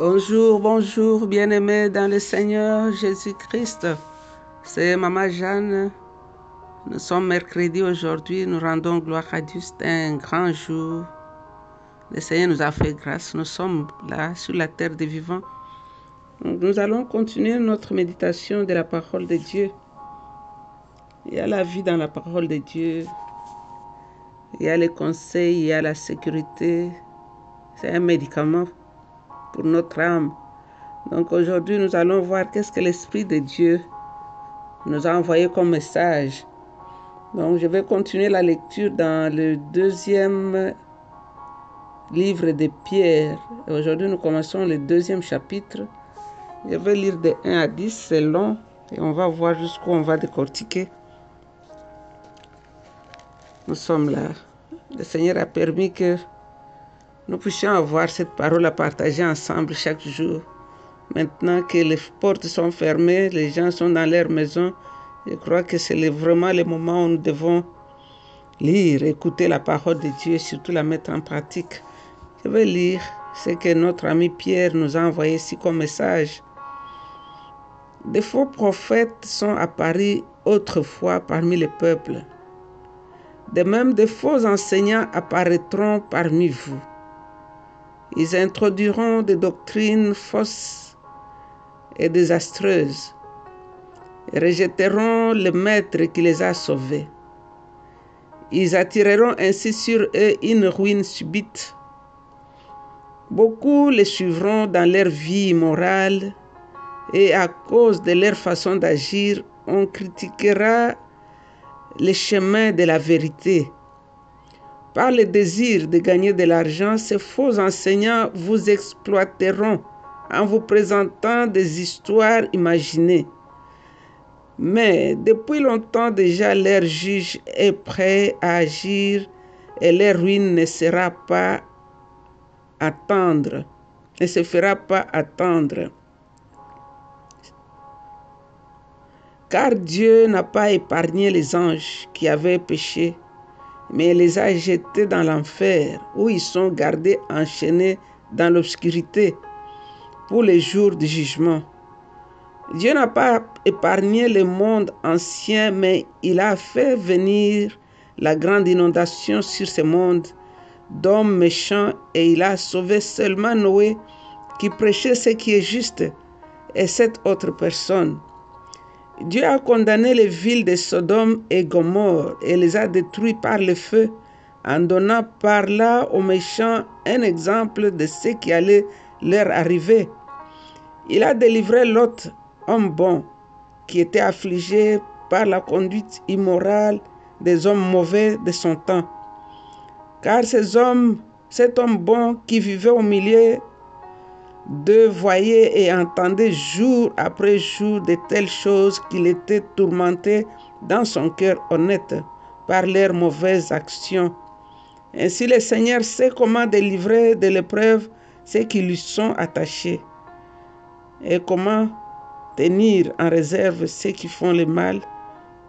Bonjour, bonjour, bien-aimés dans le Seigneur Jésus-Christ. C'est Maman Jeanne. Nous sommes mercredi aujourd'hui. Nous rendons gloire à Dieu. C'est un grand jour. Le Seigneur nous a fait grâce. Nous sommes là sur la terre des vivants. Nous allons continuer notre méditation de la parole de Dieu. Il y a la vie dans la parole de Dieu. Il y a les conseils, il y a la sécurité. C'est un médicament pour notre âme. Donc aujourd'hui, nous allons voir qu'est-ce que l'Esprit de Dieu nous a envoyé comme message. Donc je vais continuer la lecture dans le deuxième livre de Pierre. Aujourd'hui, nous commençons le deuxième chapitre. Je vais lire de 1 à 10, c'est long, et on va voir jusqu'où on va décortiquer. Nous sommes là. Le Seigneur a permis que nous puissions avoir cette parole à partager ensemble chaque jour. Maintenant que les portes sont fermées, les gens sont dans leur maison, je crois que c'est vraiment le moment où nous devons lire, écouter la parole de Dieu et surtout la mettre en pratique. Je vais lire ce que notre ami Pierre nous a envoyé ici comme message. Des faux prophètes sont apparus autrefois parmi les peuples. De même, de faux enseignants apparaîtront parmi vous. Ils introduiront des doctrines fausses et désastreuses et rejetteront le maître qui les a sauvés. Ils attireront ainsi sur eux une ruine subite. Beaucoup les suivront dans leur vie morale et à cause de leur façon d'agir, on critiquera les chemins de la vérité par le désir de gagner de l'argent, ces faux enseignants vous exploiteront en vous présentant des histoires imaginées. Mais depuis longtemps déjà, leur juge est prêt à agir et leur ruine ne sera pas attendre, ne se fera pas attendre. Car Dieu n'a pas épargné les anges qui avaient péché mais les a jetés dans l'enfer, où ils sont gardés enchaînés dans l'obscurité pour les jours du jugement. Dieu n'a pas épargné le monde ancien, mais il a fait venir la grande inondation sur ce monde d'hommes méchants et il a sauvé seulement Noé qui prêchait ce qui est juste et cette autre personne. Dieu a condamné les villes de Sodome et Gomorre et les a détruites par le feu en donnant par là aux méchants un exemple de ce qui allait leur arriver. Il a délivré Lot, homme bon, qui était affligé par la conduite immorale des hommes mauvais de son temps. Car ces hommes, cet homme bon qui vivait au milieu de voyait et entendait jour après jour de telles choses qu'il était tourmenté dans son cœur honnête par leurs mauvaises actions. Ainsi le Seigneur sait comment délivrer de l'épreuve ceux qui lui sont attachés et comment tenir en réserve ceux qui font le mal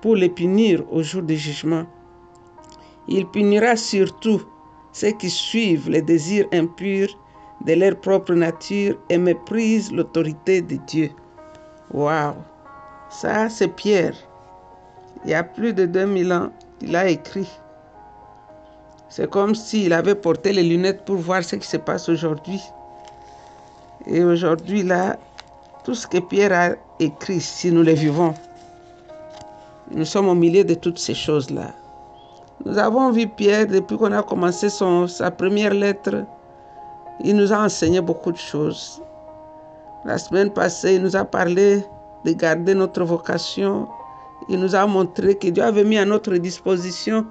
pour les punir au jour du jugement. Il punira surtout ceux qui suivent les désirs impurs de leur propre nature et méprisent l'autorité de Dieu. Waouh! Ça, c'est Pierre. Il y a plus de 2000 ans, il a écrit. C'est comme s'il avait porté les lunettes pour voir ce qui se passe aujourd'hui. Et aujourd'hui, là, tout ce que Pierre a écrit, si nous le vivons, nous sommes au milieu de toutes ces choses-là. Nous avons vu Pierre depuis qu'on a commencé son, sa première lettre il nous a enseigné beaucoup de choses. La semaine passée, il nous a parlé de garder notre vocation. Il nous a montré que Dieu avait mis à notre disposition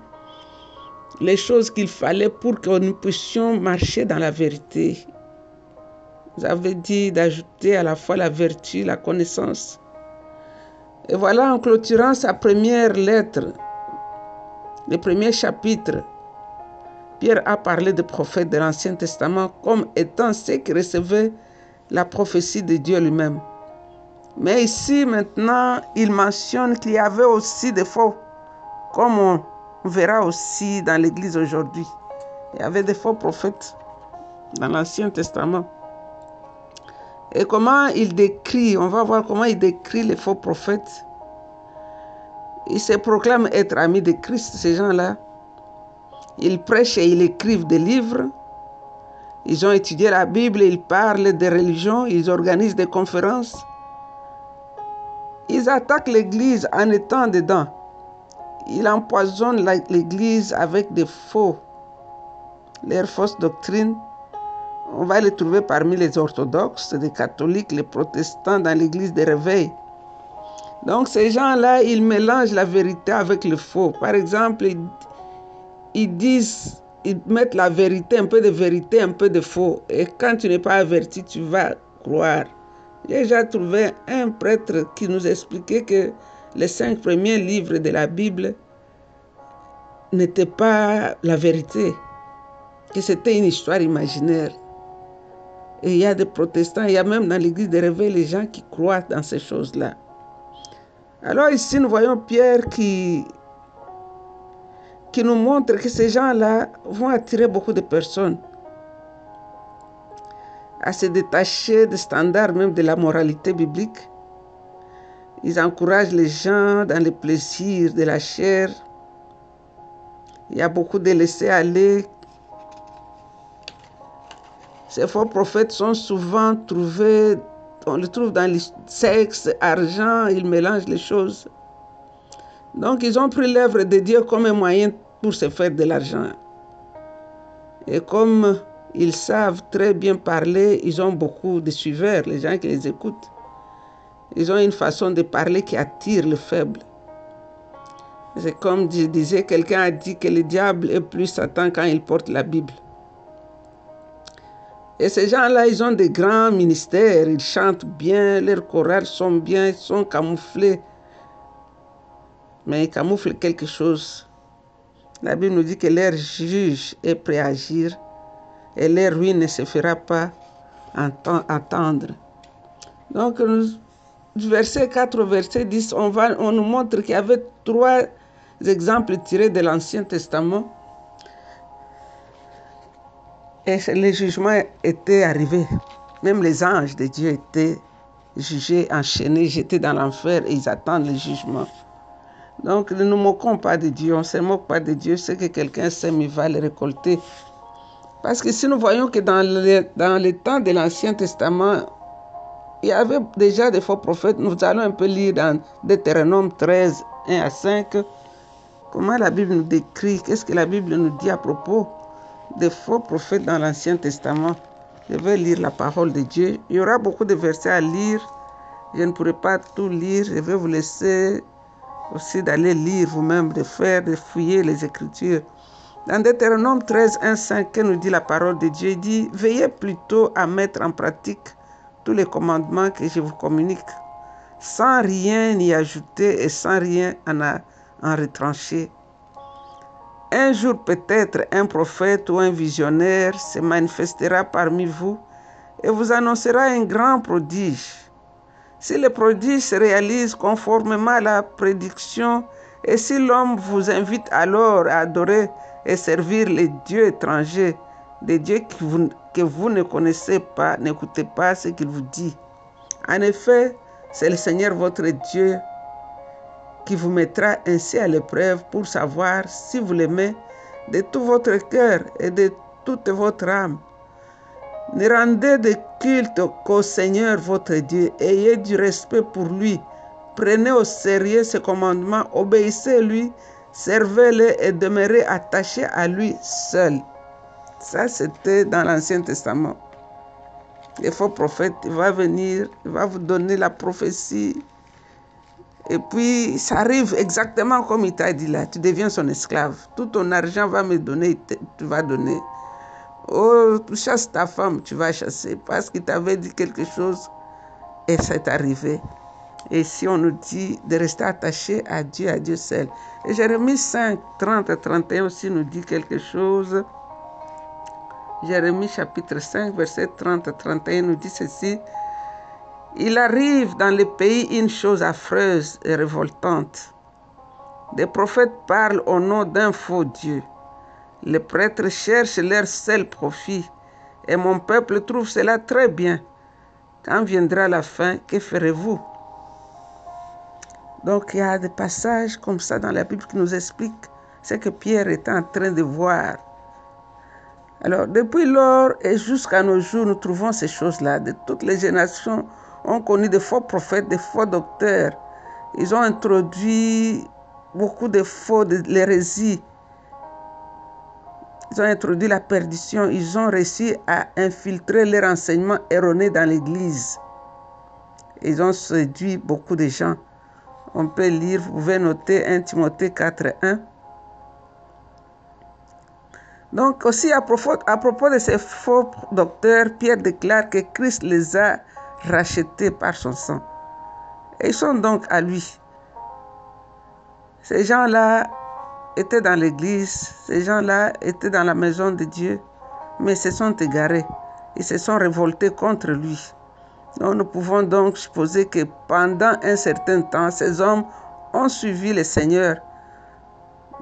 les choses qu'il fallait pour que nous puissions marcher dans la vérité. Vous avez dit d'ajouter à la fois la vertu, la connaissance. Et voilà, en clôturant sa première lettre, le premier chapitre, Pierre a parlé des prophètes de l'Ancien Testament comme étant ceux qui recevaient la prophétie de Dieu lui-même. Mais ici, maintenant, il mentionne qu'il y avait aussi des faux, comme on verra aussi dans l'Église aujourd'hui. Il y avait des faux prophètes dans l'Ancien Testament. Et comment il décrit, on va voir comment il décrit les faux prophètes. Ils se proclament être amis de Christ, ces gens-là. Ils prêchent et ils écrivent des livres. Ils ont étudié la Bible, ils parlent des religions, ils organisent des conférences. Ils attaquent l'Église en étant dedans. Ils empoisonnent l'Église avec des faux, leurs fausses doctrines. On va les trouver parmi les orthodoxes, les catholiques, les protestants dans l'Église des réveils. Donc ces gens-là, ils mélangent la vérité avec le faux. Par exemple, ils, disent, ils mettent la vérité, un peu de vérité, un peu de faux. Et quand tu n'es pas averti, tu vas croire. J'ai déjà trouvé un prêtre qui nous expliquait que les cinq premiers livres de la Bible n'étaient pas la vérité, que c'était une histoire imaginaire. Et il y a des protestants, il y a même dans l'église des réveils les gens qui croient dans ces choses-là. Alors ici, nous voyons Pierre qui, qui nous montre que ces gens-là vont attirer beaucoup de personnes à se détacher des standards même de la moralité biblique. Ils encouragent les gens dans les plaisirs de la chair. Il y a beaucoup de laisser aller. Ces faux prophètes sont souvent trouvés on le trouve dans le sexe, argent, ils mélangent les choses. Donc ils ont pris l'œuvre de Dieu comme un moyen pour se faire de l'argent. Et comme ils savent très bien parler, ils ont beaucoup de suiveurs, les gens qui les écoutent. Ils ont une façon de parler qui attire le faible. C'est comme je disais, quelqu'un a dit que le diable est plus Satan quand il porte la Bible. Et ces gens-là, ils ont des grands ministères, ils chantent bien, leurs chorales sont bien, ils sont camouflés. Mais ils camouflent quelque chose. La Bible nous dit que leur juge est prêt à agir et leur ruine ne se fera pas attendre. Donc, du verset 4 au verset 10, on, va, on nous montre qu'il y avait trois exemples tirés de l'Ancien Testament et le jugement était arrivé. Même les anges de Dieu étaient jugés, enchaînés, jetés dans l'enfer et ils attendent le jugement. Donc ne nous moquons pas de Dieu, on ne se moque pas de Dieu. Ce que quelqu'un sème, il va le récolter. Parce que si nous voyons que dans le, dans le temps de l'Ancien Testament, il y avait déjà des faux prophètes, nous allons un peu lire dans Deutéronome 13, 1 à 5, comment la Bible nous décrit, qu'est-ce que la Bible nous dit à propos des faux prophètes dans l'Ancien Testament? Je vais lire la parole de Dieu. Il y aura beaucoup de versets à lire. Je ne pourrai pas tout lire. Je vais vous laisser aussi d'aller lire vous-même, de faire, de fouiller les Écritures. Dans Deutéronome 13, 1, 5, que nous dit la parole de Dieu, il dit Veillez plutôt à mettre en pratique tous les commandements que je vous communique, sans rien y ajouter et sans rien en, en retrancher un jour peut-être un prophète ou un visionnaire se manifestera parmi vous et vous annoncera un grand prodige. Si le prodige se réalise conformément à la prédiction et si l'homme vous invite alors à adorer et servir les dieux étrangers, des dieux que vous, que vous ne connaissez pas, n'écoutez pas ce qu'il vous dit. En effet, c'est le Seigneur votre Dieu qui vous mettra ainsi à l'épreuve pour savoir si vous l'aimez de tout votre cœur et de toute votre âme. Ne rendez de culte qu'au Seigneur votre Dieu. Ayez du respect pour lui. Prenez au sérieux ses commandements. Obéissez-lui. Servez-le et demeurez attachés à lui seul. Ça, c'était dans l'Ancien Testament. Le faux prophète va venir, il va vous donner la prophétie et puis, ça arrive exactement comme il t'a dit là. Tu deviens son esclave. Tout ton argent va me donner, tu vas donner. Oh, tu chasses ta femme, tu vas chasser. Parce qu'il t'avait dit quelque chose et c'est arrivé. Et si on nous dit de rester attaché à Dieu, à Dieu seul. Et Jérémie 5, 30 et 31 aussi nous dit quelque chose. Jérémie chapitre 5, verset 30 et 31 nous dit ceci. Il arrive dans le pays une chose affreuse et révoltante. Des prophètes parlent au nom d'un faux Dieu. Les prêtres cherchent leur seul profit et mon peuple trouve cela très bien. quand viendra la fin, que ferez-vous? Donc il y a des passages comme ça dans la Bible qui nous expliquent ce que Pierre était en train de voir. Alors depuis lors et jusqu'à nos jours, nous trouvons ces choses-là. De toutes les générations ont connu des faux prophètes, des faux docteurs. Ils ont introduit beaucoup de faux, de l'hérésie. Ils ont introduit la perdition. Ils ont réussi à infiltrer les renseignements erronés dans l'Église. Ils ont séduit beaucoup de gens. On peut lire, vous pouvez noter 1 Timothée 4, 1. Donc aussi à propos, à propos de ces faux docteurs, Pierre déclare que Christ les a rachetés par son sang. Et ils sont donc à lui. Ces gens-là étaient dans l'église, ces gens-là étaient dans la maison de Dieu, mais se sont égarés. Ils se sont révoltés contre lui. Donc nous pouvons donc supposer que pendant un certain temps, ces hommes ont suivi le Seigneur,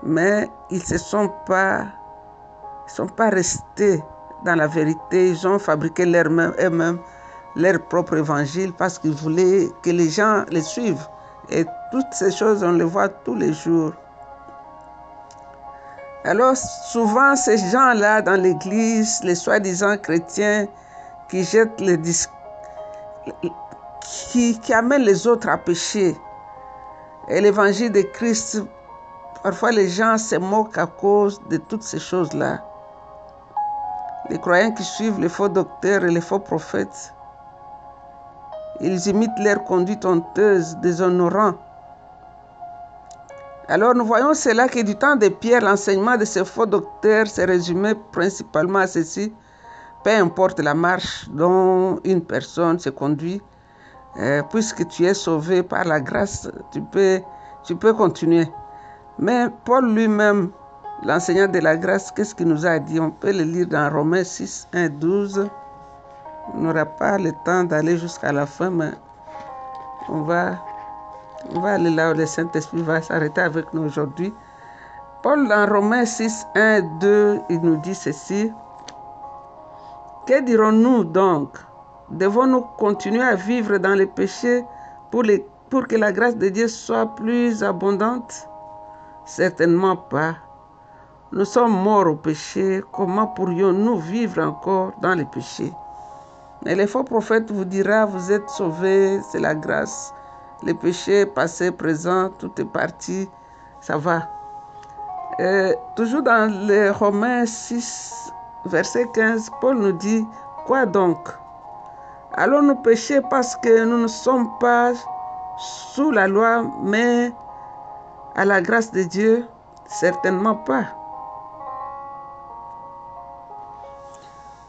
mais ils ne se sont pas, sont pas restés dans la vérité. Ils ont fabriqué eux-mêmes leur propre évangile parce qu'ils voulaient que les gens les suivent. Et toutes ces choses, on les voit tous les jours. Alors souvent, ces gens-là dans l'église, les soi-disant chrétiens, qui jettent les qui, qui amènent les autres à pécher. Et l'évangile de Christ, parfois les gens se moquent à cause de toutes ces choses-là. Les croyants qui suivent les faux docteurs et les faux prophètes, ils imitent leur conduite honteuse, déshonorant. Alors nous voyons cela que du temps de Pierre, l'enseignement de ces faux docteurs se résumait principalement à ceci. Peu importe la marche dont une personne se conduit, euh, puisque tu es sauvé par la grâce, tu peux, tu peux continuer. Mais Paul lui-même, l'enseignant de la grâce, qu'est-ce qu'il nous a dit? On peut le lire dans Romains 6, 1, 12. On n'aura pas le temps d'aller jusqu'à la fin, mais on va, on va aller là où le Saint-Esprit va s'arrêter avec nous aujourd'hui. Paul, dans Romains 6, 1, 2, il nous dit ceci. Que dirons-nous donc? Devons-nous continuer à vivre dans le péché pour, les, pour que la grâce de Dieu soit plus abondante? Certainement pas. Nous sommes morts au péché. Comment pourrions-nous vivre encore dans le péché et les faux prophètes vous dira, vous êtes sauvés, c'est la grâce. Les péchés passés, présents, tout est parti, ça va. toujours dans les Romains 6, verset 15, Paul nous dit, quoi donc? Allons-nous pécher parce que nous ne sommes pas sous la loi, mais à la grâce de Dieu? Certainement pas.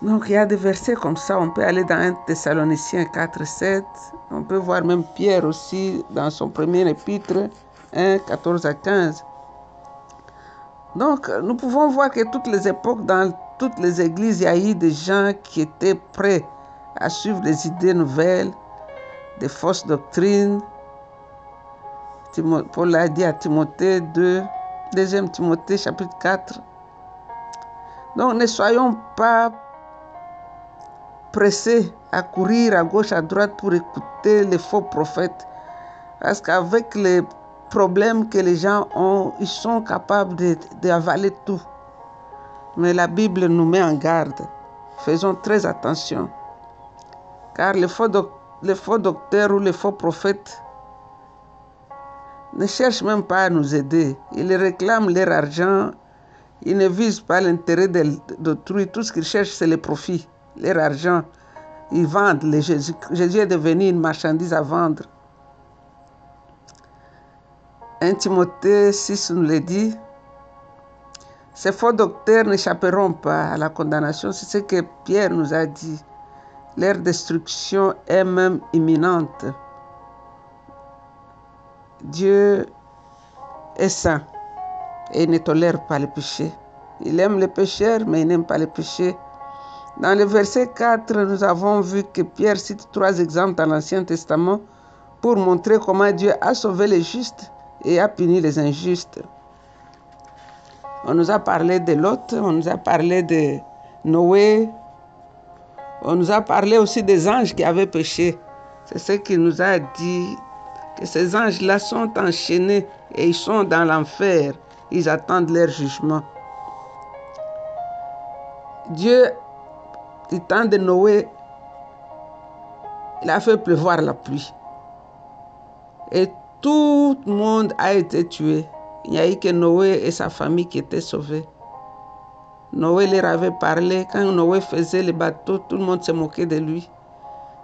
Donc il y a des versets comme ça. On peut aller dans 1 Thessaloniciens 4, 7. On peut voir même Pierre aussi dans son premier épître 1, 14 à 15. Donc nous pouvons voir que toutes les époques, dans toutes les églises, il y a eu des gens qui étaient prêts à suivre les idées nouvelles, des fausses doctrines. Paul a dit à Timothée 2, 2 Timothée chapitre 4. Donc ne soyons pas pressés à courir à gauche, à droite pour écouter les faux prophètes. Parce qu'avec les problèmes que les gens ont, ils sont capables d'avaler tout. Mais la Bible nous met en garde. Faisons très attention. Car les faux, les faux docteurs ou les faux prophètes ne cherchent même pas à nous aider. Ils réclament leur argent. Ils ne visent pas l'intérêt d'autrui. Tout ce qu'ils cherchent, c'est le profit leur argent. Ils vendent. Jésus est devenu une marchandise à vendre. 1 Timothée 6 nous le dit. Ces faux docteurs n'échapperont pas à la condamnation. C'est ce que Pierre nous a dit. Leur destruction est même imminente. Dieu est saint et ne tolère pas le péché. Il aime les pécheurs, mais il n'aime pas les péchés. Dans le verset 4, nous avons vu que Pierre cite trois exemples dans l'Ancien Testament pour montrer comment Dieu a sauvé les justes et a puni les injustes. On nous a parlé de Lot, on nous a parlé de Noé, On nous a parlé aussi des anges qui avaient péché. C'est ce qu'il nous a dit, que ces anges-là sont enchaînés et ils sont dans l'enfer. Ils attendent leur jugement. Dieu, du temps de Noé, il a fait pleuvoir la pluie. Et tout le monde a été tué. Il n'y a eu que Noé et sa famille qui étaient sauvés. Noé leur avait parlé. Quand Noé faisait les bateaux, tout le monde se moquait de lui.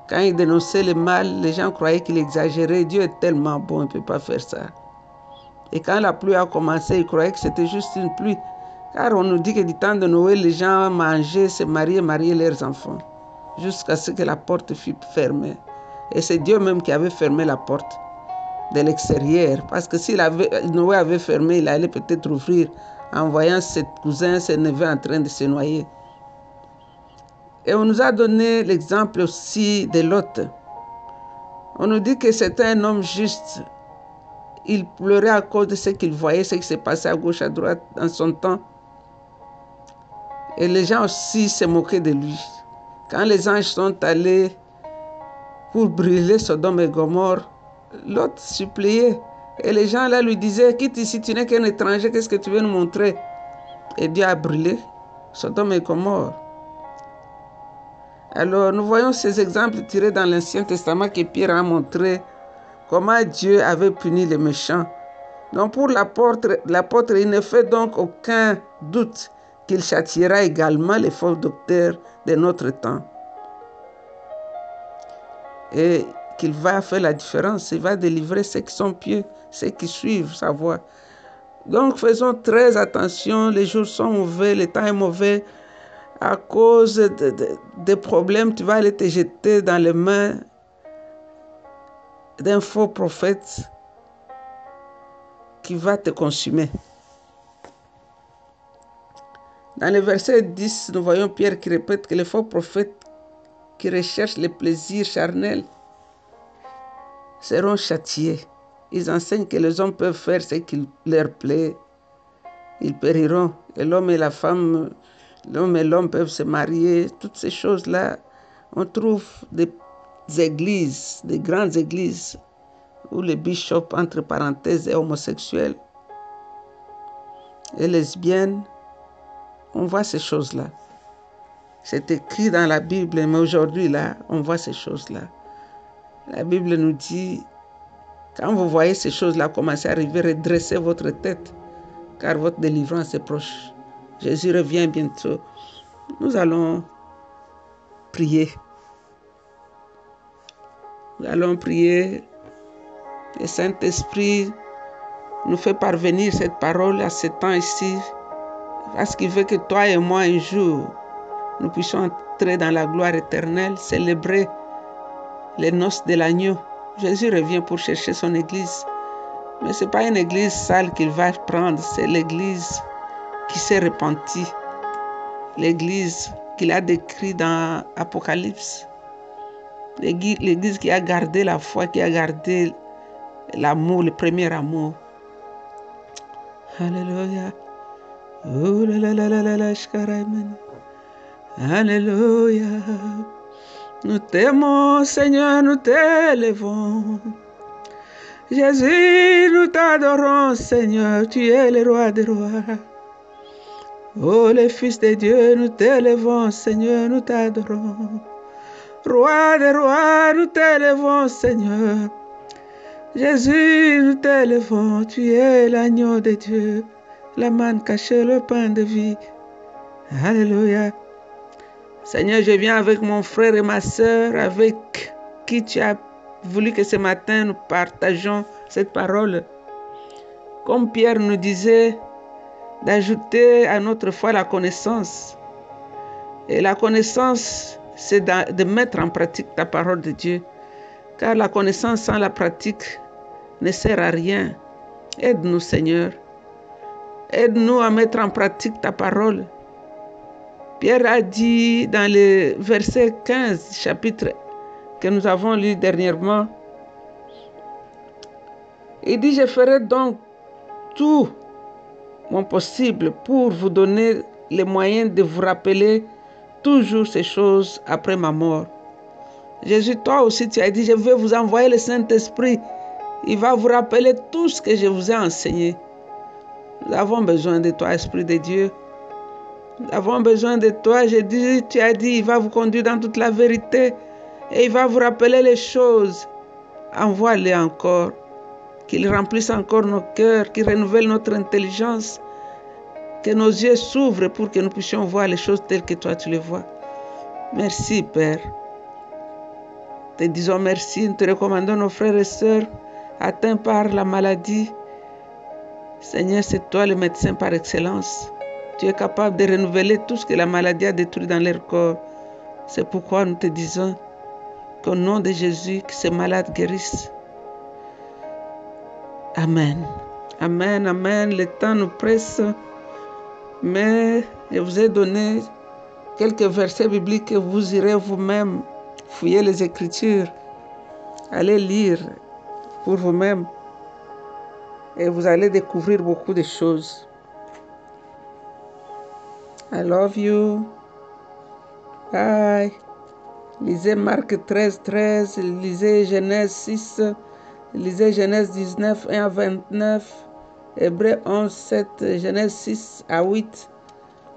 Quand il dénonçait le mal, les gens croyaient qu'il exagérait. Dieu est tellement bon, il ne peut pas faire ça. Et quand la pluie a commencé, ils croyaient que c'était juste une pluie. Car on nous dit que du temps de Noé, les gens mangeaient, se mariaient, mariaient leurs enfants. Jusqu'à ce que la porte fût fermée. Et c'est Dieu même qui avait fermé la porte de l'extérieur. Parce que si Noé avait fermé, il allait peut-être ouvrir en voyant ses cousins, ses neveux en train de se noyer. Et on nous a donné l'exemple aussi de Lot. On nous dit que c'était un homme juste. Il pleurait à cause de ce qu'il voyait, ce qui s'est passé à gauche, à droite dans son temps. Et les gens aussi se moquaient de lui. Quand les anges sont allés pour brûler Sodome et Gomorre, L'autre suppliait. Et les gens là lui disaient, quitte ici, tu n'es qu'un étranger, qu'est-ce que tu veux nous montrer? Et Dieu a brûlé Sodome et Gomorre. Alors nous voyons ces exemples tirés dans l'Ancien Testament que Pierre a montré comment Dieu avait puni les méchants. Donc pour l'apôtre, l'apôtre, il ne fait donc aucun doute qu'il châtiera également les faux docteurs de notre temps. Et qu'il va faire la différence. Il va délivrer ceux qui sont pieux, ceux qui suivent sa voie. Donc faisons très attention, les jours sont mauvais, le temps est mauvais. À cause des problèmes, tu vas aller te jeter dans les mains d'un faux prophète qui va te consumer. Dans le verset 10, nous voyons Pierre qui répète que les faux prophètes qui recherchent les plaisirs charnels seront châtiés. Ils enseignent que les hommes peuvent faire ce qu'il leur plaît. Ils périront. Et l'homme et la femme, l'homme et l'homme peuvent se marier. Toutes ces choses-là, on trouve des églises, des grandes églises, où les bishops, entre parenthèses, est homosexuels et lesbiennes. On voit ces choses-là. C'est écrit dans la Bible, mais aujourd'hui, là, on voit ces choses-là. La Bible nous dit, quand vous voyez ces choses-là commencer à arriver, redressez votre tête, car votre délivrance est proche. Jésus revient bientôt. Nous allons prier. Nous allons prier. Le Saint-Esprit nous fait parvenir cette parole à ce temps ici, parce qu'il veut que toi et moi, un jour, nous puissions entrer dans la gloire éternelle, célébrer les noces de l'agneau. Jésus revient pour chercher son église. Mais ce n'est pas une église sale qu'il va prendre, c'est l'église qui s'est repentie. L'église qu'il a décrite dans Apocalypse. L'église qui a gardé la foi, qui a gardé l'amour, le premier amour. Alléluia. Oh Alléluia. Nous t'aimons, Seigneur, nous t'élevons. Jésus, nous t'adorons, Seigneur, tu es le roi des rois. Oh, les fils de Dieu, nous t'élevons, Seigneur, nous t'adorons. Roi des rois, nous t'élevons, Seigneur. Jésus, nous t'élevons, tu es l'agneau de Dieu, la manne cachée, le pain de vie. Alléluia. Seigneur, je viens avec mon frère et ma soeur, avec qui tu as voulu que ce matin nous partageons cette parole. Comme Pierre nous disait, d'ajouter à notre foi la connaissance. Et la connaissance, c'est de mettre en pratique ta parole de Dieu. Car la connaissance sans la pratique ne sert à rien. Aide-nous, Seigneur. Aide-nous à mettre en pratique ta parole. Pierre a dit dans le verset 15, chapitre que nous avons lu dernièrement, il dit, je ferai donc tout mon possible pour vous donner les moyens de vous rappeler toujours ces choses après ma mort. Jésus, toi aussi, tu as dit, je vais vous envoyer le Saint-Esprit. Il va vous rappeler tout ce que je vous ai enseigné. Nous avons besoin de toi, Esprit de Dieu. Nous avons besoin de toi. Je dis, tu as dit, il va vous conduire dans toute la vérité et il va vous rappeler les choses. Envoie-les encore, qu'il remplisse encore nos cœurs, qu'il renouvelle notre intelligence, que nos yeux s'ouvrent pour que nous puissions voir les choses telles que toi tu les vois. Merci, Père. Te disons merci, nous te recommandons nos frères et sœurs atteints par la maladie. Seigneur, c'est toi le médecin par excellence. Tu es capable de renouveler tout ce que la maladie a détruit dans leur corps. C'est pourquoi nous te disons qu'au nom de Jésus, que ces malades guérissent. Amen. Amen, amen. Le temps nous presse, mais je vous ai donné quelques versets bibliques que vous irez vous-même fouiller les Écritures. Allez lire pour vous-même et vous allez découvrir beaucoup de choses. I love you. Bye. Lisez Marc 13, 13, lisez Genèse 6, lisez Genèse 19, 1 à 29, Hébreu 11, 7, Genèse 6 à 8.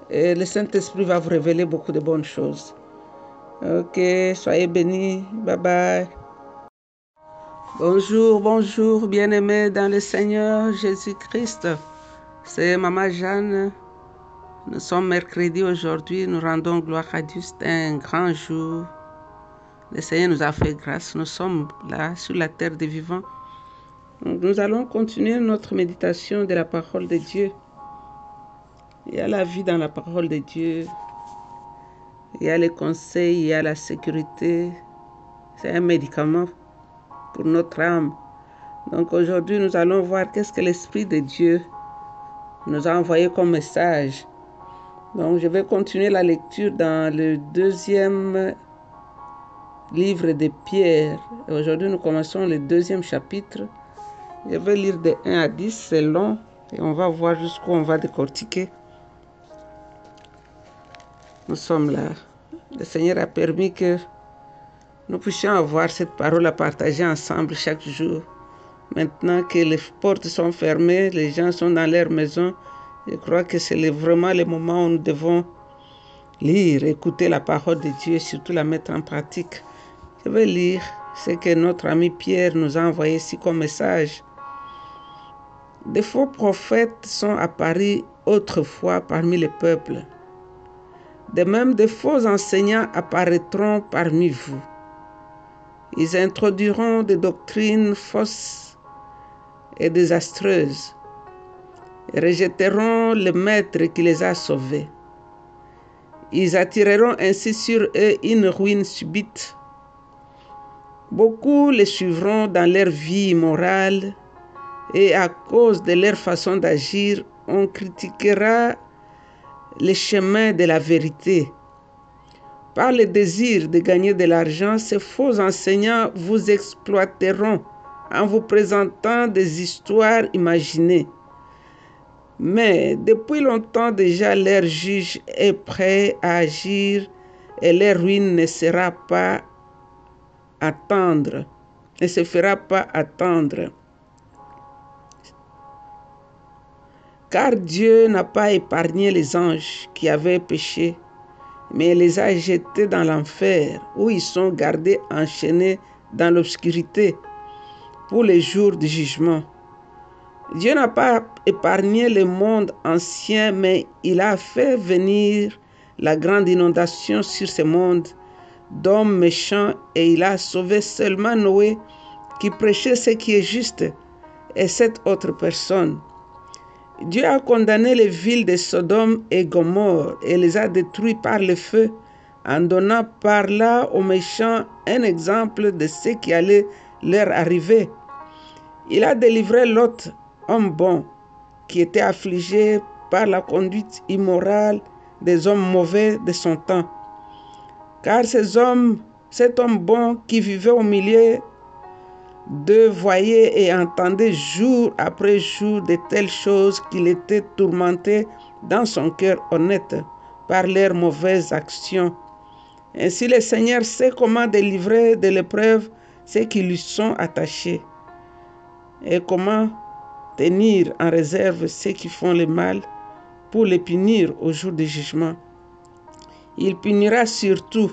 Et le Saint-Esprit va vous révéler beaucoup de bonnes choses. Ok, soyez bénis. Bye bye. Bonjour, bonjour, bien-aimés dans le Seigneur Jésus-Christ. C'est Maman Jeanne. Nous sommes mercredi aujourd'hui. Nous rendons gloire à Dieu. C'est un grand jour. Le Seigneur nous a fait grâce. Nous sommes là sur la terre des vivants. Nous allons continuer notre méditation de la parole de Dieu. Il y a la vie dans la parole de Dieu. Il y a les conseils, il y a la sécurité. C'est un médicament pour notre âme. Donc aujourd'hui, nous allons voir qu'est-ce que l'Esprit de Dieu nous a envoyé comme message. Donc je vais continuer la lecture dans le deuxième livre de Pierre. Aujourd'hui, nous commençons le deuxième chapitre. Je vais lire de 1 à 10, c'est long, et on va voir jusqu'où on va décortiquer. Nous sommes là. Le Seigneur a permis que nous puissions avoir cette parole à partager ensemble chaque jour. Maintenant que les portes sont fermées, les gens sont dans leur maison, je crois que c'est vraiment le moment où nous devons lire, écouter la parole de Dieu et surtout la mettre en pratique. Je vais lire ce que notre ami Pierre nous a envoyé ici comme message. Des faux prophètes sont apparus autrefois parmi les peuples. De même, de faux enseignants apparaîtront parmi vous. Ils introduiront des doctrines fausses et désastreuses et rejetteront le maître qui les a sauvés. Ils attireront ainsi sur eux une ruine subite. Beaucoup les suivront dans leur vie morale et à cause de leur façon d'agir, on critiquera les chemins de la vérité. Par le désir de gagner de l'argent, ces faux enseignants vous exploiteront en vous présentant des histoires imaginées. Mais depuis longtemps déjà, leur juge est prêt à agir et leur ruine ne sera pas attendre, ne se fera pas attendre. Car Dieu n'a pas épargné les anges qui avaient péché, mais les a jetés dans l'enfer, où ils sont gardés enchaînés dans l'obscurité pour les jours du jugement. Dieu n'a pas épargné le monde ancien, mais il a fait venir la grande inondation sur ce monde d'hommes méchants et il a sauvé seulement Noé qui prêchait ce qui est juste et cette autre personne. Dieu a condamné les villes de Sodome et Gomorre et les a détruits par le feu en donnant par là aux méchants un exemple de ce qui allait leur arriver. Il a délivré Lot, homme bon, qui était affligé par la conduite immorale des hommes mauvais de son temps. Car cet homme bon qui vivait au milieu de voyait et entendait jour après jour de telles choses qu'il était tourmenté dans son cœur honnête par leurs mauvaises actions. Ainsi le Seigneur sait comment délivrer de l'épreuve ceux qui lui sont attachés et comment tenir en réserve ceux qui font le mal pour les punir au jour du jugement. Il punira surtout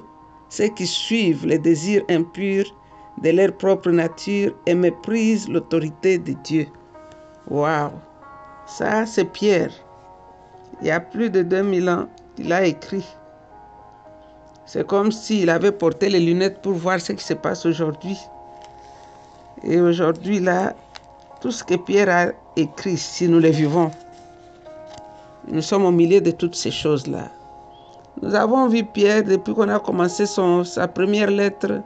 ceux qui suivent les désirs impurs de leur propre nature et méprisent l'autorité de Dieu. Waouh! Ça, c'est Pierre. Il y a plus de 2000 ans, il a écrit. C'est comme s'il avait porté les lunettes pour voir ce qui se passe aujourd'hui. Et aujourd'hui, là, tout ce que Pierre a écrit, si nous le vivons, nous sommes au milieu de toutes ces choses-là. Nous avons vu Pierre depuis qu'on a commencé son, sa première lettre.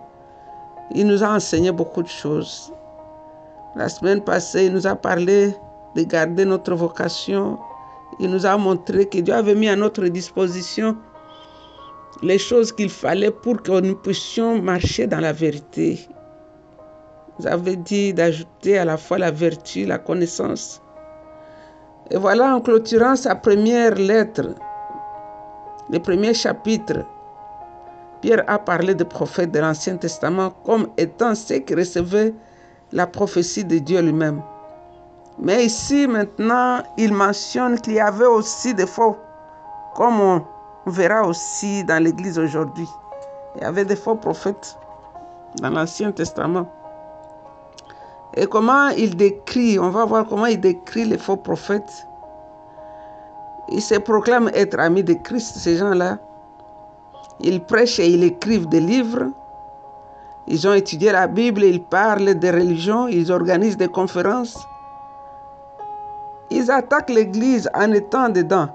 Il nous a enseigné beaucoup de choses. La semaine passée, il nous a parlé de garder notre vocation. Il nous a montré que Dieu avait mis à notre disposition les choses qu'il fallait pour que nous puissions marcher dans la vérité. Vous avez dit d'ajouter à la fois la vertu, la connaissance. Et voilà, en clôturant sa première lettre, le premier chapitre, Pierre a parlé des prophètes de l'Ancien Testament comme étant ceux qui recevaient la prophétie de Dieu lui-même. Mais ici, maintenant, il mentionne qu'il y avait aussi des faux, comme on verra aussi dans l'Église aujourd'hui. Il y avait des faux prophètes dans l'Ancien Testament. Et comment il décrit, on va voir comment il décrit les faux prophètes. Ils se proclament être amis de Christ, ces gens-là. Ils prêchent et ils écrivent des livres. Ils ont étudié la Bible, ils parlent des religions, ils organisent des conférences. Ils attaquent l'Église en étant dedans.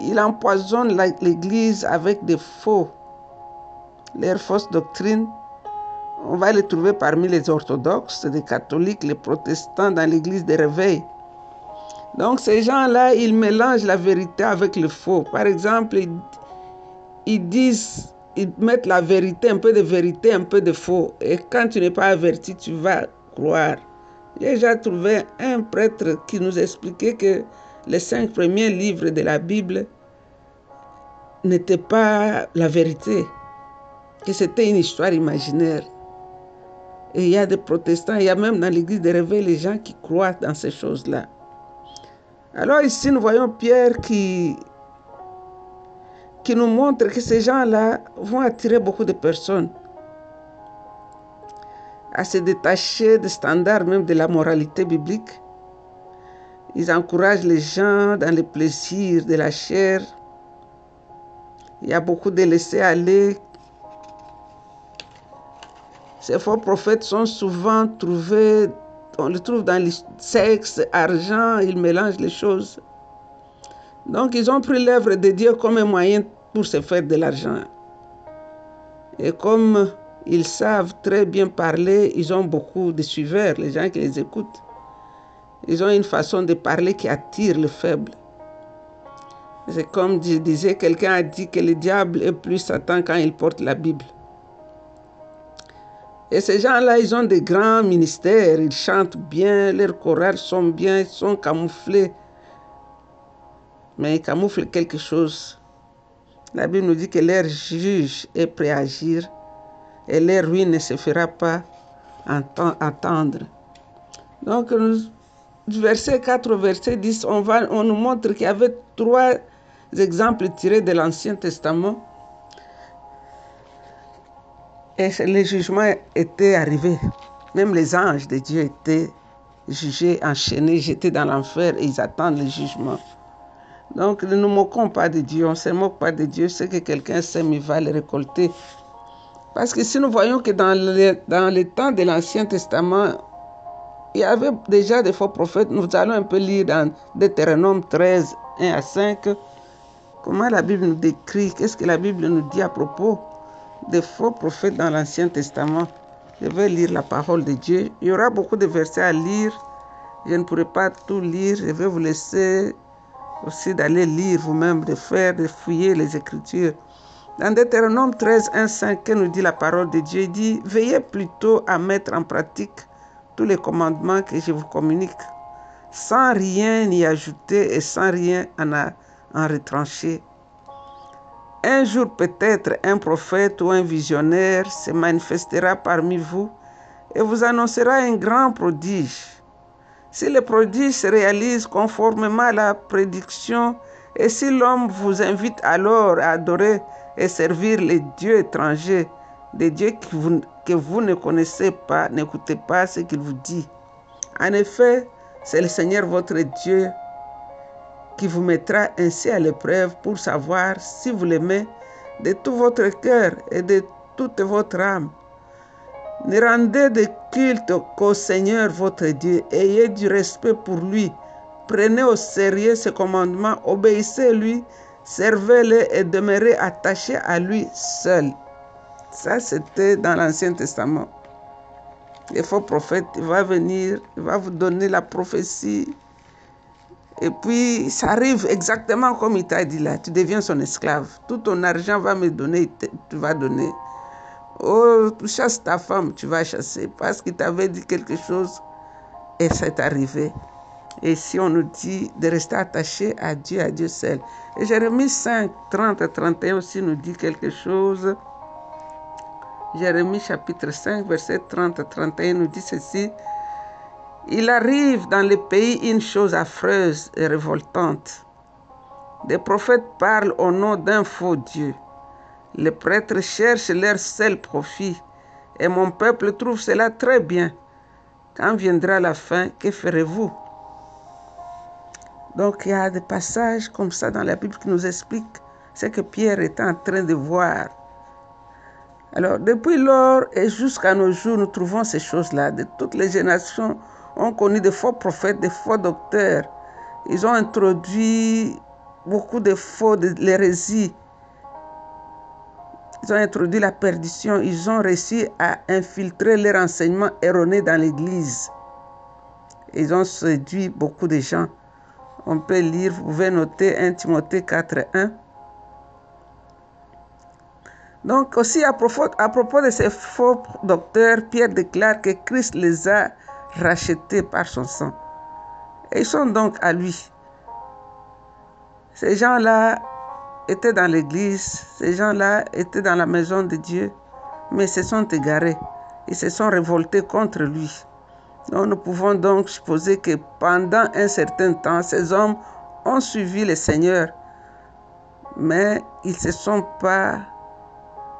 Ils empoisonnent l'Église avec des faux, leurs fausses doctrines. On va les trouver parmi les orthodoxes, les catholiques, les protestants dans l'Église des réveils. Donc ces gens-là, ils mélangent la vérité avec le faux. Par exemple, ils, disent, ils mettent la vérité, un peu de vérité, un peu de faux. Et quand tu n'es pas averti, tu vas croire. J'ai déjà trouvé un prêtre qui nous expliquait que les cinq premiers livres de la Bible n'étaient pas la vérité, que c'était une histoire imaginaire. Et il y a des protestants, il y a même dans l'église des réveils les gens qui croient dans ces choses-là. Alors ici, nous voyons Pierre qui, qui nous montre que ces gens-là vont attirer beaucoup de personnes à se détacher des standards même de la moralité biblique. Ils encouragent les gens dans les plaisirs de la chair. Il y a beaucoup de laisser aller. Ces faux prophètes sont souvent trouvés, on les trouve dans le sexe, argent, ils mélangent les choses. Donc ils ont pris l'œuvre de Dieu comme un moyen pour se faire de l'argent. Et comme ils savent très bien parler, ils ont beaucoup de suiveurs, les gens qui les écoutent. Ils ont une façon de parler qui attire le faible. C'est comme je quelqu'un a dit que le diable est plus Satan quand il porte la Bible. Et ces gens-là, ils ont des grands ministères, ils chantent bien, leurs chorales sont bien, ils sont camouflés. Mais ils camouflent quelque chose. La Bible nous dit que leur juge est prêt à agir et leur ruine ne se fera pas attendre. Donc, du verset 4 au verset 10, on, va, on nous montre qu'il y avait trois exemples tirés de l'Ancien Testament. Et le jugement était arrivé. Même les anges de Dieu étaient jugés, enchaînés, jetés dans l'enfer et ils attendent le jugement. Donc ne nous moquons pas de Dieu, on ne se moque pas de Dieu. Ce que quelqu'un sème, il va le récolter. Parce que si nous voyons que dans le, dans le temps de l'Ancien Testament, il y avait déjà des faux prophètes, nous allons un peu lire dans Deutéronome 13, 1 à 5, comment la Bible nous décrit, qu'est-ce que la Bible nous dit à propos des faux prophètes dans l'Ancien Testament. Je vais lire la parole de Dieu. Il y aura beaucoup de versets à lire. Je ne pourrai pas tout lire. Je vais vous laisser aussi d'aller lire vous-même, de faire, de fouiller les Écritures. Dans Deutéronome 13, 1, 5, que nous dit la parole de Dieu, il dit Veillez plutôt à mettre en pratique tous les commandements que je vous communique, sans rien y ajouter et sans rien en, en retrancher. Un jour peut-être un prophète ou un visionnaire se manifestera parmi vous et vous annoncera un grand prodige. Si le prodige se réalise conformément à la prédiction et si l'homme vous invite alors à adorer et servir les dieux étrangers, des dieux que vous, que vous ne connaissez pas, n'écoutez pas ce qu'il vous dit. En effet, c'est le Seigneur votre Dieu qui vous mettra ainsi à l'épreuve pour savoir si vous l'aimez de tout votre cœur et de toute votre âme. Ne rendez de culte qu'au Seigneur votre Dieu. Ayez du respect pour lui. Prenez au sérieux ses commandements. Obéissez-lui. Servez-le et demeurez attachés à lui seul. Ça, c'était dans l'Ancien Testament. Le faux prophète il va venir, il va vous donner la prophétie. Et puis, ça arrive exactement comme il t'a dit là. Tu deviens son esclave. Tout ton argent va me donner, tu vas donner. Oh, tu chasses ta femme, tu vas chasser parce qu'il t'avait dit quelque chose et c'est arrivé. Et si on nous dit de rester attaché à Dieu, à Dieu seul. Et Jérémie 5, 30 et 31 aussi nous dit quelque chose. Jérémie chapitre 5, verset 30 et 31 nous dit ceci. Il arrive dans le pays une chose affreuse et révoltante. Des prophètes parlent au nom d'un faux Dieu. Les prêtres cherchent leur seul profit et mon peuple trouve cela très bien. Quand viendra la fin, que ferez-vous? Donc il y a des passages comme ça dans la Bible qui nous expliquent ce que Pierre est en train de voir. Alors depuis lors et jusqu'à nos jours, nous trouvons ces choses-là. De toutes les générations ont connu des faux prophètes, des faux docteurs. Ils ont introduit beaucoup de faux, de l'hérésie ils ont introduit la perdition. Ils ont réussi à infiltrer les renseignements erronés dans l'Église. Ils ont séduit beaucoup de gens. On peut lire, vous pouvez noter 1 Timothée 4, 1. Donc aussi à propos, de ces faux docteurs, Pierre déclare que Christ les a rachetés par son sang. Ils sont donc à lui. Ces gens-là étaient dans l'église, ces gens-là étaient dans la maison de Dieu, mais se sont égarés. Ils se sont révoltés contre lui. nous pouvons donc supposer que pendant un certain temps, ces hommes ont suivi le Seigneur, mais ils ne sont pas,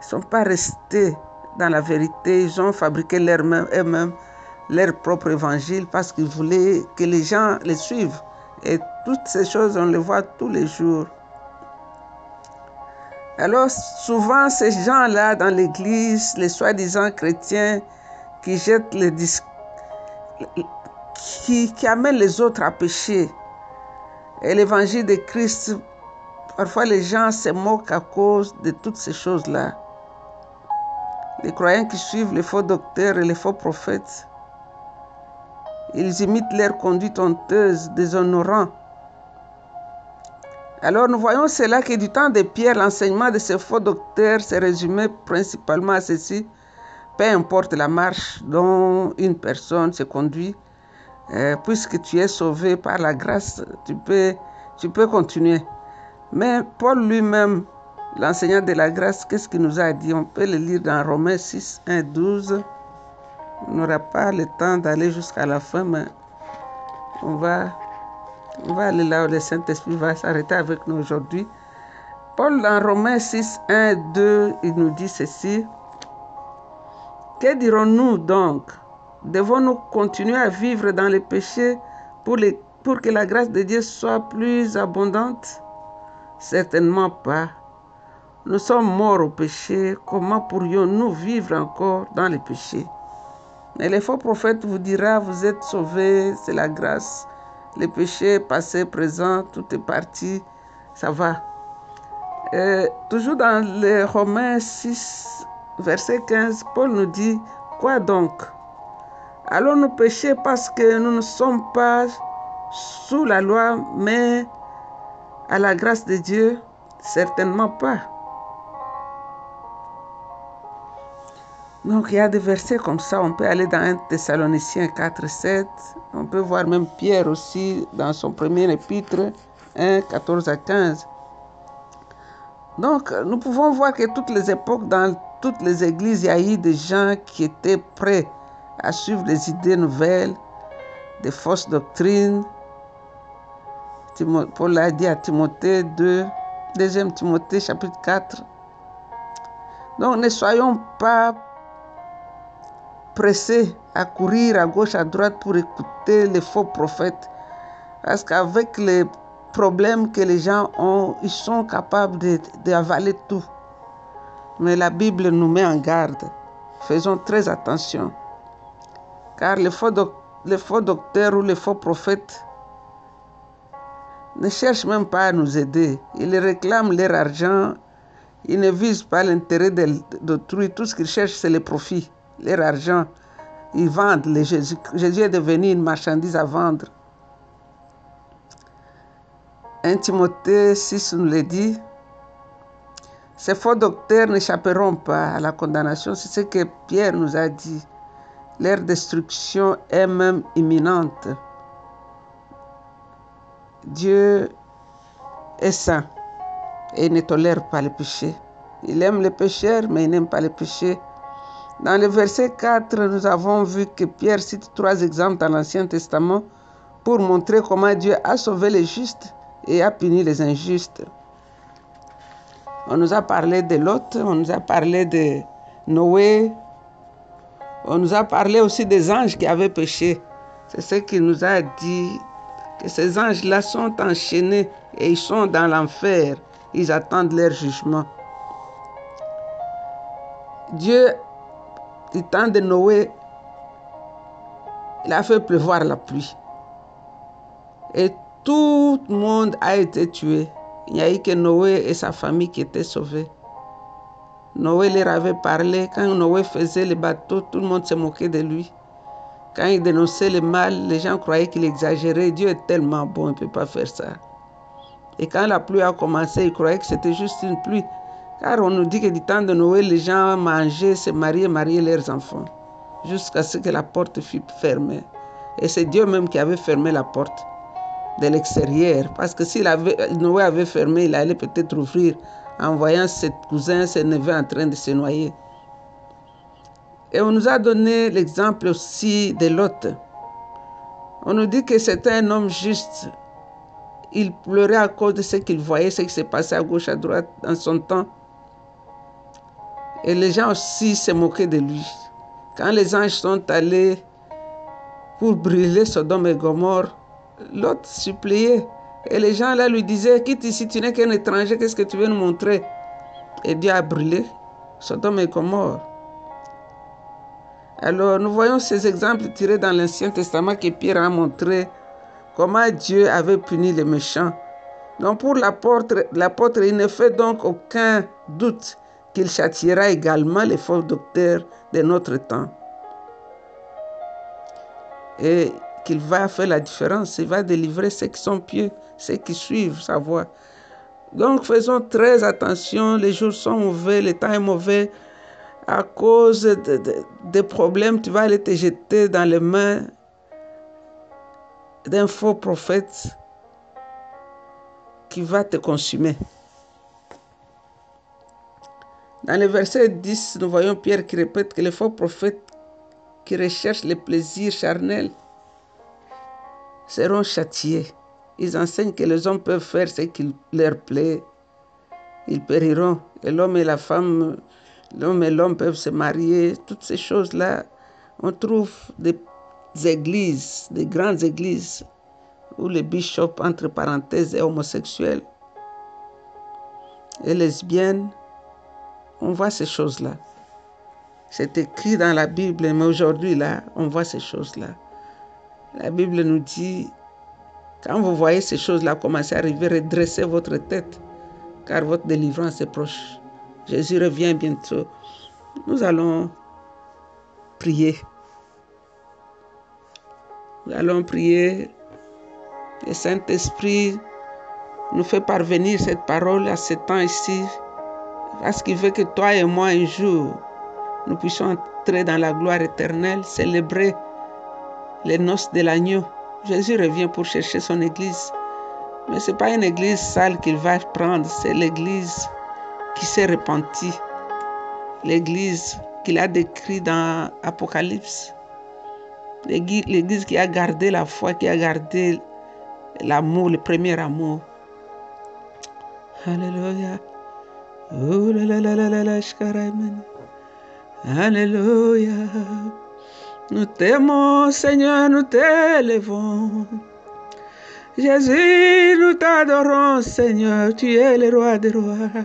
sont pas restés dans la vérité. Ils ont fabriqué eux-mêmes leur propre évangile parce qu'ils voulaient que les gens les suivent. Et toutes ces choses, on les voit tous les jours. Alors souvent, ces gens-là dans l'Église, les soi-disant chrétiens, qui jettent les qui, qui amènent les autres à pécher. Et l'évangile de Christ, parfois les gens se moquent à cause de toutes ces choses-là. Les croyants qui suivent les faux docteurs et les faux prophètes, ils imitent leur conduite honteuse, déshonorant alors nous voyons cela que du temps de Pierre, l'enseignement de ces faux docteurs s'est résumé principalement à ceci. Peu importe la marche dont une personne se conduit, euh, puisque tu es sauvé par la grâce, tu peux, tu peux continuer. Mais Paul lui-même, l'enseignant de la grâce, qu'est-ce qu'il nous a dit? On peut le lire dans Romains 6, 1, 12. On n'aura pas le temps d'aller jusqu'à la fin, mais on va on va aller là où le Saint-Esprit va s'arrêter avec nous aujourd'hui. Paul dans Romains 6, 1, 2, il nous dit ceci. Que dirons-nous donc? Devons-nous continuer à vivre dans les péchés pour, les, pour que la grâce de Dieu soit plus abondante? Certainement pas. Nous sommes morts au péché. Comment pourrions-nous vivre encore dans les péchés? Mais les faux prophètes vous dira, vous êtes sauvés, c'est la grâce les péchés passés, présents, tout est parti, ça va. toujours dans les Romains 6, verset 15, Paul nous dit, quoi donc? Allons-nous pécher parce que nous ne sommes pas sous la loi, mais à la grâce de Dieu? Certainement pas. Donc il y a des versets comme ça, on peut aller dans 1 Thessaloniciens 4, 7, on peut voir même Pierre aussi dans son premier épître 1, 14 à 15. Donc, nous pouvons voir que toutes les époques, dans toutes les églises, il y a eu des gens qui étaient prêts à suivre les idées nouvelles, des fausses doctrines. Paul a dit à Timothée 2, 2 Timothée chapitre 4. Donc ne soyons pas pressés à courir à gauche, à droite pour écouter les faux prophètes. Parce qu'avec les problèmes que les gens ont, ils sont capables d'avaler tout. Mais la Bible nous met en garde. Faisons très attention. Car les faux, les faux docteurs ou les faux prophètes ne cherchent même pas à nous aider. Ils réclament leur argent. Ils ne visent pas l'intérêt d'autrui. Tout ce qu'ils cherchent, c'est le profit, leur argent. Ils vendent. Jésus. Jésus est devenu une marchandise à vendre. 1 Timothée 6 nous le dit. Ces faux docteurs n'échapperont pas à la condamnation. C'est ce que Pierre nous a dit. Leur destruction est même imminente. Dieu est saint et ne tolère pas le péché. Il aime les pécheurs, mais il n'aime pas les péchés. Dans le verset 4, nous avons vu que Pierre cite trois exemples dans l'Ancien Testament pour montrer comment Dieu a sauvé les justes et a puni les injustes. On nous a parlé de Lot, on nous a parlé de Noé, on nous a parlé aussi des anges qui avaient péché. C'est ce qui nous a dit que ces anges-là sont enchaînés et ils sont dans l'enfer. Ils attendent leur jugement. Dieu, du temps de Noé, il a fait pleuvoir la pluie. Et tout le monde a été tué. Il n'y a eu que Noé et sa famille qui étaient sauvés. Noé leur avait parlé. Quand Noé faisait le bateau, tout le monde se moquait de lui. Quand il dénonçait le mal, les gens croyaient qu'il exagérait. Dieu est tellement bon, il ne peut pas faire ça. Et quand la pluie a commencé, ils croyaient que c'était juste une pluie. Car on nous dit que du temps de Noé, les gens mangeaient, se mariaient, mariaient leurs enfants. Jusqu'à ce que la porte fût fermée. Et c'est Dieu même qui avait fermé la porte de l'extérieur. Parce que si Noé avait fermé, il allait peut-être ouvrir en voyant ses cousins, ses neveux en train de se noyer. Et on nous a donné l'exemple aussi de Lot. On nous dit que c'était un homme juste. Il pleurait à cause de ce qu'il voyait, ce qui s'est passé à gauche, à droite dans son temps. Et les gens aussi se moquaient de lui. Quand les anges sont allés pour brûler Sodome et Gomorre, L'autre suppliait. Et les gens là lui disaient, quitte ici, tu n'es qu'un étranger, qu'est-ce que tu veux nous montrer? Et Dieu a brûlé Sodome et Gomorre. Alors nous voyons ces exemples tirés dans l'Ancien Testament que Pierre a montré comment Dieu avait puni les méchants. Donc pour l'apôtre, l'apôtre, il ne fait donc aucun doute qu'il châtiera également les faux docteurs de notre temps. Et qu'il va faire la différence. Il va délivrer ceux qui sont pieux, ceux qui suivent sa voie. Donc faisons très attention, les jours sont mauvais, le temps est mauvais. À cause des problèmes, tu vas aller te jeter dans les mains d'un faux prophète qui va te consumer. Dans le verset 10, nous voyons Pierre qui répète que les faux prophètes qui recherchent les plaisirs charnels seront châtiés. Ils enseignent que les hommes peuvent faire ce qui leur plaît. Ils périront. Et l'homme et la femme, l'homme et l'homme peuvent se marier. Toutes ces choses-là, on trouve des églises, des grandes églises, où les bishops, entre parenthèses, est homosexuel et lesbiennes. On voit ces choses-là. C'est écrit dans la Bible, mais aujourd'hui, là, on voit ces choses-là. La Bible nous dit, quand vous voyez ces choses-là commencer à arriver, redressez votre tête, car votre délivrance est proche. Jésus revient bientôt. Nous allons prier. Nous allons prier. Le Saint-Esprit nous fait parvenir cette parole à ce temps ici, parce qu'il veut que toi et moi, un jour, nous puissions entrer dans la gloire éternelle, célébrer les noces de l'agneau. Jésus revient pour chercher son église. Mais ce n'est pas une église sale qu'il va prendre, c'est l'église qui s'est repenti. L'église qu'il a décrit dans Apocalypse. L'église qui a gardé la foi, qui a gardé l'amour, le premier amour. Alléluia. Oh là Alléluia. Nous t'aimons, Seigneur, nous t'élevons. Jésus, nous t'adorons, Seigneur, tu es le roi des rois.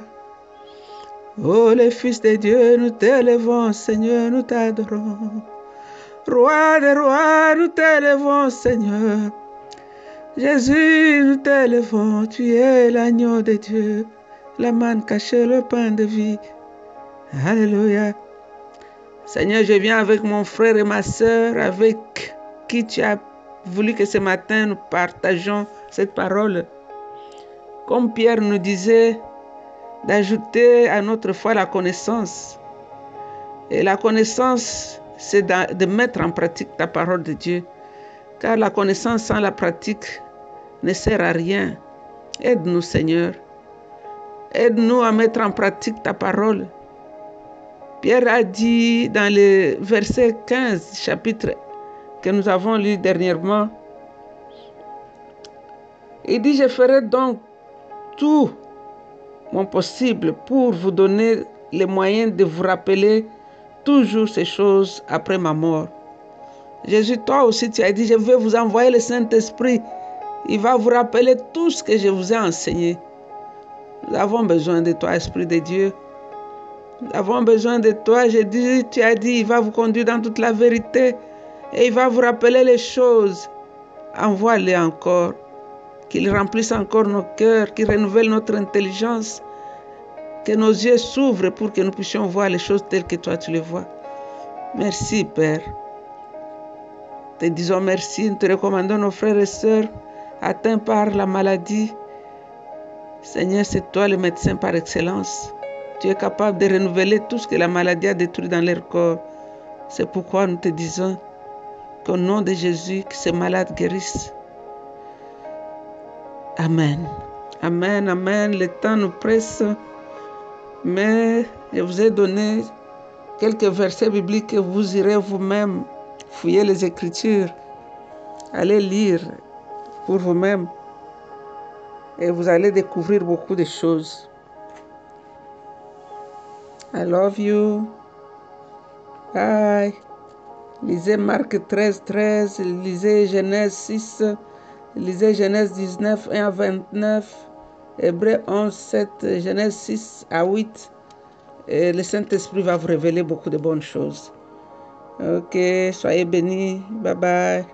Oh, les fils de Dieu, nous t'élevons, Seigneur, nous t'adorons. Roi des rois, nous t'élevons, Seigneur. Jésus, nous t'élevons, tu es l'agneau de Dieu, la manne cachée, le pain de vie. Alléluia. Seigneur, je viens avec mon frère et ma soeur, avec qui tu as voulu que ce matin nous partageons cette parole. Comme Pierre nous disait, d'ajouter à notre foi la connaissance. Et la connaissance, c'est de mettre en pratique ta parole de Dieu. Car la connaissance sans la pratique ne sert à rien. Aide-nous, Seigneur. Aide-nous à mettre en pratique ta parole. Pierre a dit dans le verset 15, chapitre que nous avons lu dernièrement, il dit, je ferai donc tout mon possible pour vous donner les moyens de vous rappeler toujours ces choses après ma mort. Jésus, toi aussi, tu as dit, je vais vous envoyer le Saint-Esprit. Il va vous rappeler tout ce que je vous ai enseigné. Nous avons besoin de toi, Esprit de Dieu. Nous avons besoin de toi. Dis, tu as dit, il va vous conduire dans toute la vérité et il va vous rappeler les choses. Envoie-les encore qu'il remplisse encore nos cœurs, qu'il renouvelle notre intelligence, que nos yeux s'ouvrent pour que nous puissions voir les choses telles que toi tu les vois. Merci Père. Te disons merci, nous te recommandons nos frères et sœurs atteints par la maladie. Seigneur, c'est toi le médecin par excellence. Tu es capable de renouveler tout ce que la maladie a détruit dans leur corps. C'est pourquoi nous te disons qu'au nom de Jésus, que ces malades guérissent. Amen. Amen, amen. Le temps nous presse, mais je vous ai donné quelques versets bibliques que vous irez vous-même fouiller les Écritures, allez lire pour vous-même et vous allez découvrir beaucoup de choses. I love you. Bye. Lisez Marc 13, 13, lisez Genèse 6. Lisez Genèse 19, 1 à 29, Hébreu 11, 7, Genèse 6 à 8. Et le Saint-Esprit va vous révéler beaucoup de bonnes choses. Ok, soyez bénis. Bye bye.